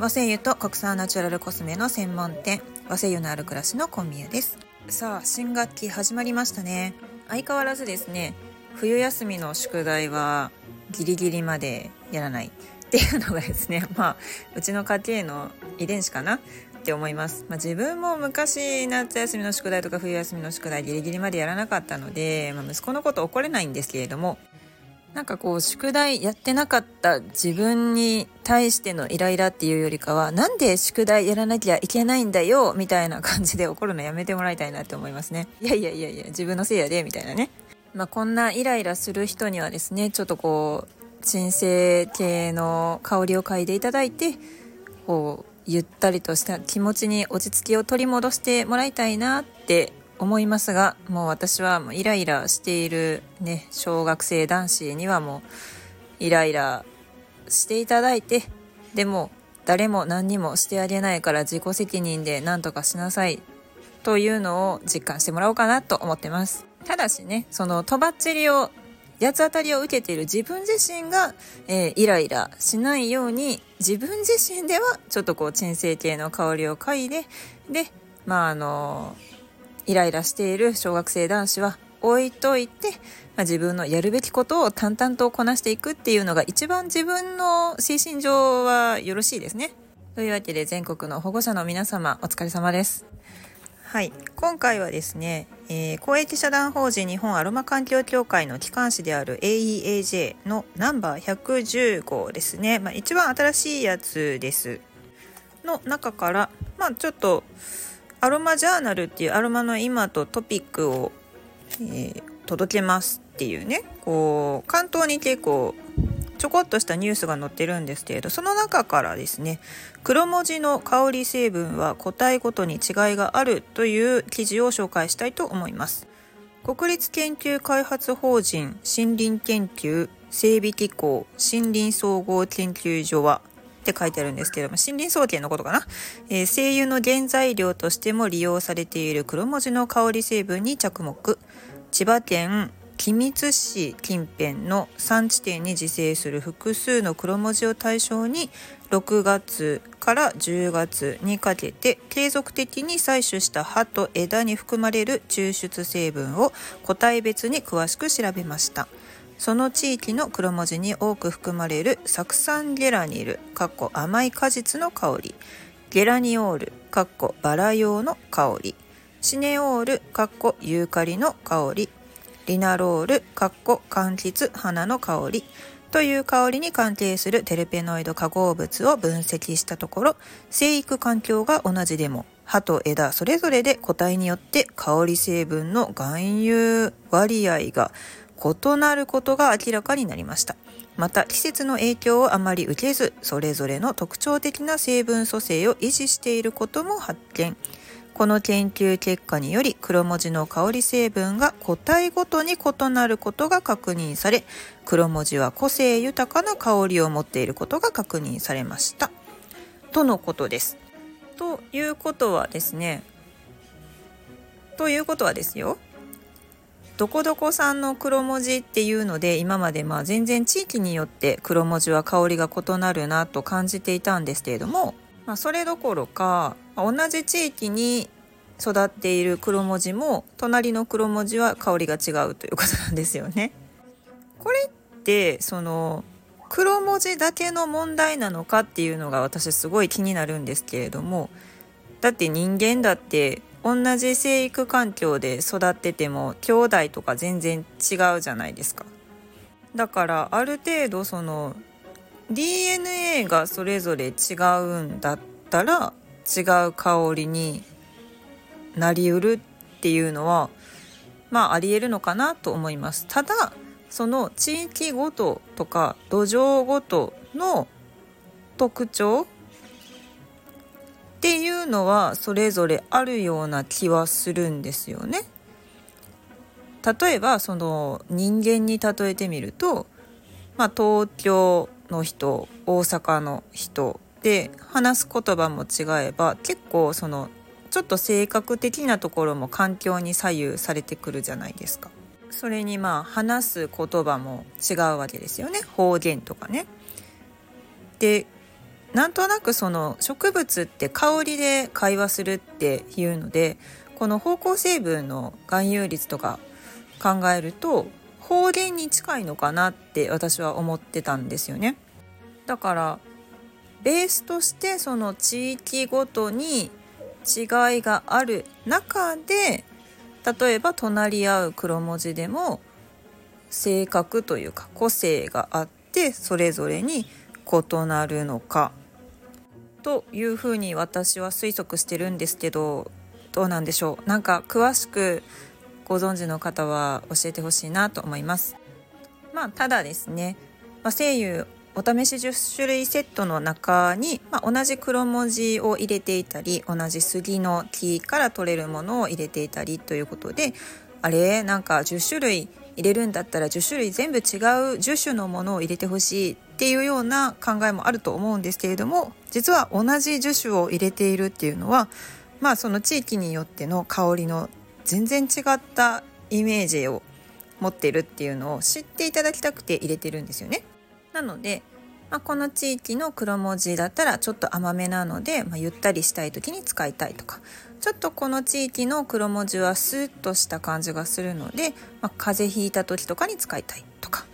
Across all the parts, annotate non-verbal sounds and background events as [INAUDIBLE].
和製油と国産ナチュラルコスメの専門店和製油のある暮らしのコンビニです。さあ新学期始まりましたね。相変わらずですね冬休みの宿題はギリギリまでやらない。っていうのがですね [LAUGHS] まあうちの家庭の遺伝子かな？って思います、まあ、自分も昔夏休みの宿題とか冬休みの宿題ギリギリまでやらなかったので、まあ、息子のこと怒れないんですけれどもなんかこう宿題やってなかった自分に対してのイライラっていうよりかはなんで宿題やらなきゃいけないんだよみたいな感じで怒るのやめてもらいたいなって思いますね。[LAUGHS] いやいやいやいや自分のせいやでみたいなね。まあこんなイライラする人にはですねちょっとこう鎮静系の香りを嗅いでいただいてこうゆったりとした気持ちに落ち着きを取り戻してもらいたいなって思いますがもう私はもうイライラしているね小学生男子にはもうイライラしていただいてでも誰も何にもしてあげないから自己責任で何とかしなさいというのを実感してもらおうかなと思ってます。ただしねそのとばっちりを八つ当たりを受けている自分自身が、えー、イライラしないように自分自身ではちょっとこう鎮静系の香りを嗅いででまああのーイライラしている小学生男子は置いといて、まあ、自分のやるべきことを淡々とこなしていくっていうのが一番自分の精神上はよろしいですね。というわけで全国の保護者の皆様お疲れ様です。はい、今回はですね、えー、公益社団法人日本アロマ環境協会の機関誌である AEAJ のナンバー110号ですね、まあ、一番新しいやつですの中から、まあ、ちょっとアロマジャーナルっていうアロマの今とトピックを、えー、届けますっていうね。こう関東に結構ちょこっとしたニュースが載ってるんですけれどその中からですね黒文字の香り成分は個体ごとに違いがあるという記事を紹介したいと思います。国立研究開発法人森林研究整備機構森林総合研究所はって書いてあるんですけども、森林総研のことかな、えー、精油の原材料としても利用されている黒文字の香り成分に着目。千葉県君津市近辺の3地点に自生する複数の黒文字を対象に6月から10月にかけて継続的に採取した葉と枝に含まれる抽出成分を個体別に詳しく調べました。その地域の黒文字に多く含まれる酢酸ゲラニル甘い果実の香りゲラニオールバラ用の香りシネオールユーカリの香りリナロール柑橘花の香りという香りに関係するテルペノイド化合物を分析したところ生育環境が同じでも葉と枝それぞれで個体によって香り成分の含有割合が異なることが明らかになりました。また季節の影響をあまり受けずそれぞれの特徴的な成分組成を維持していることも発見。この研究結果により黒文字の香り成分が個体ごとに異なることが確認され黒文字は個性豊かな香りを持っていることが確認されました。とのことです。ということはですねということはですよ。どこどこさんの黒文字っていうので今までまあ全然地域によって黒文字は香りが異なるなと感じていたんですけれども、まあ、それどころか同じ地域に育っている黒文字も隣の黒文字は香りが違うということなんですよね。これってその黒文字だけの問題なのかっていうのが私すごい気になるんですけれどもだって人間だって同じ生育環境で育ってても兄弟とか全然違うじゃないですか。だからある程度その DNA がそれぞれ違うんだったら違う香りになりうるっていうのはまあありえるのかなと思います。ただその地域ごととか土壌ごとの特徴っていうのはそれぞれあるような気はするんですよね。例えばその人間に例えてみると、まあ、東京の人大阪の人で話す言葉も違えば結構そのちょっと性格的なところも環境に左右されてくるじゃないですか。それにまあ話す言葉も違うわけですよね方言とかね。でなんとなくその植物って香りで会話するっていうのでこの芳香成分の含有率とか考えると放電に近いのかなって私は思ってたんですよね。だからベースとしてその地域ごとに違いがある中で例えば隣り合う黒文字でも性格というか個性があってそれぞれに異なるのかというふうに私は推測してるんですけどどうなんでしょう。なんか詳しくご存知の方は教えてほしいなと思います。まあただですね、まあ、声優お試し10種類セットの中に、まあ、同じ黒文字を入れていたり同じ杉の木から取れるものを入れていたりということであれ？なんか10種類入れるんだったら10種類全部違う10種のものを入れてほしいっていうような考えもあると思うんですけれども実は同じ樹種を入れているっていうのはまあその地域によっての香りの全然違ったイメージを持ってるっていうのを知っていただきたくて入れてるんですよね。なので、まあ、この地域の黒文字だったらちょっと甘めなので、まあ、ゆったりしたい時に使いたいとかちょっとこの地域の黒文字はスーッとした感じがするので、まあ、風邪ひいた時とかに使いたいとか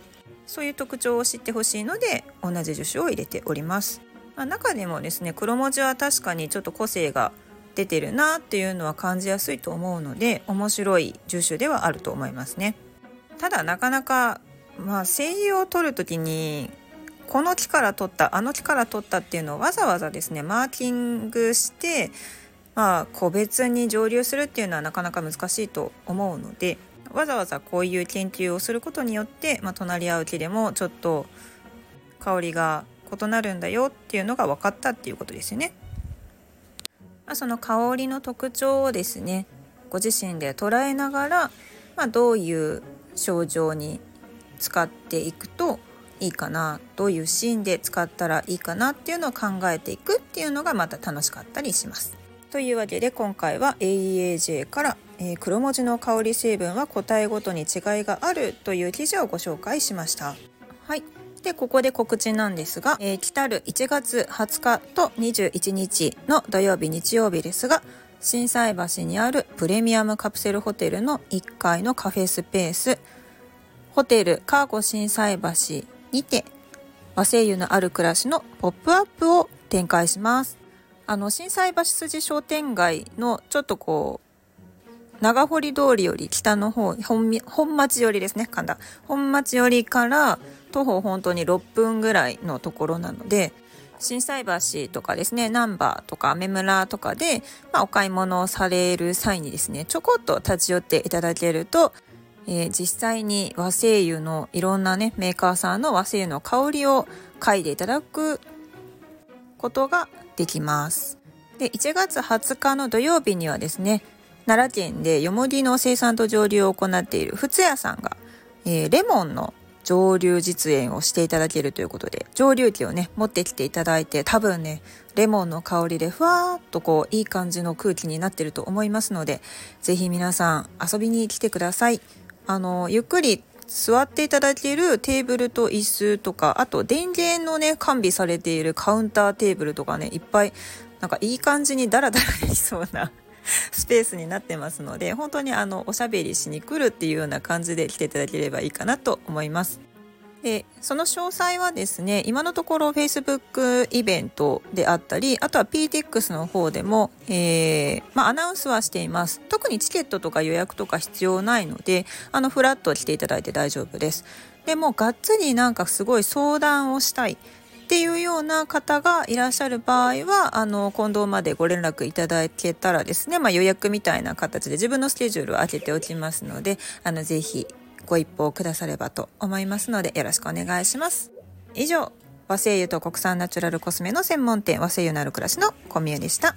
そういう特徴を知ってほしいので同じ樹種を入れております。まあ、中でもですね黒文字は確かにちょっと個性が出てるなっていうのは感じやすいと思うので面白い樹種ではあると思いますね。ただなかなかまあ声優を取る時にこの木から取ったあの木から取ったっていうのをわざわざですねマーキングしてまあ個別に蒸留するっていうのはなかなか難しいと思うのでわざわざこういう研究をすることによって、まあ、隣り合う木でもちょっと香りが異なるんだよっていうのが分かったっていうことですよね。まあ、その香りの特徴をですねご自身で捉えながら、まあ、どういう症状に使っていくといいかなどういうシーンで使ったらいいかなっていうのを考えていくっていうのがまた楽しかったりします。というわけで今回は AEAJ から、えー、黒文字の香り成分は個体ごとに違いがあるという記事をご紹介しました。はい。で、ここで告知なんですが、えー、来たる1月20日と21日の土曜日日曜日ですが、心斎橋にあるプレミアムカプセルホテルの1階のカフェスペースホテルカーゴ心斎橋にて和製油のある暮らしのポップアップを展開します。あの、心斎橋筋商店街のちょっとこう、長堀通りより北の方、本本町寄りですね、神田。本町寄りから徒歩本当に6分ぐらいのところなので、心斎橋とかですね、難波とか雨村とかで、まあ、お買い物をされる際にですね、ちょこっと立ち寄っていただけると、えー、実際に和製油のいろんなねメーカーさんの和製油の香りを嗅いでいただくことができます。で1月20日の土曜日にはですね奈良県でよもぎの生産と蒸留を行っている福津屋さんが、えー、レモンの蒸留実演をしていただけるということで蒸留機をね持ってきていただいて多分ねレモンの香りでふわーっとこういい感じの空気になってると思いますので是非皆さん遊びに来てください。あのゆっくり座っていただけるテーブルと椅子とかあと電源のね完備されているカウンターテーブルとかねいっぱいなんかいい感じにダラダラできそうな [LAUGHS] スペースになってますので本当にあのおしゃべりしに来るっていうような感じで来ていただければいいかなと思います。でその詳細はですね今のところ Facebook イベントであったりあとは PTX の方でも、えー、まあ、アナウンスはしています。特にチケットとか予約とか必要ないのであのフラット来ていただいて大丈夫です。でもがっつりなんかすごい相談をしたいっていうような方がいらっしゃる場合はあの近藤までご連絡いただけたらですね、まあ、予約みたいな形で自分のスケジュールを開けておきますのであのぜひご一報くださればと思いますのでよろしくお願いします。以上、和製油と国産ナチュラルコスメの専門店和製油のある暮らしの小宮でした。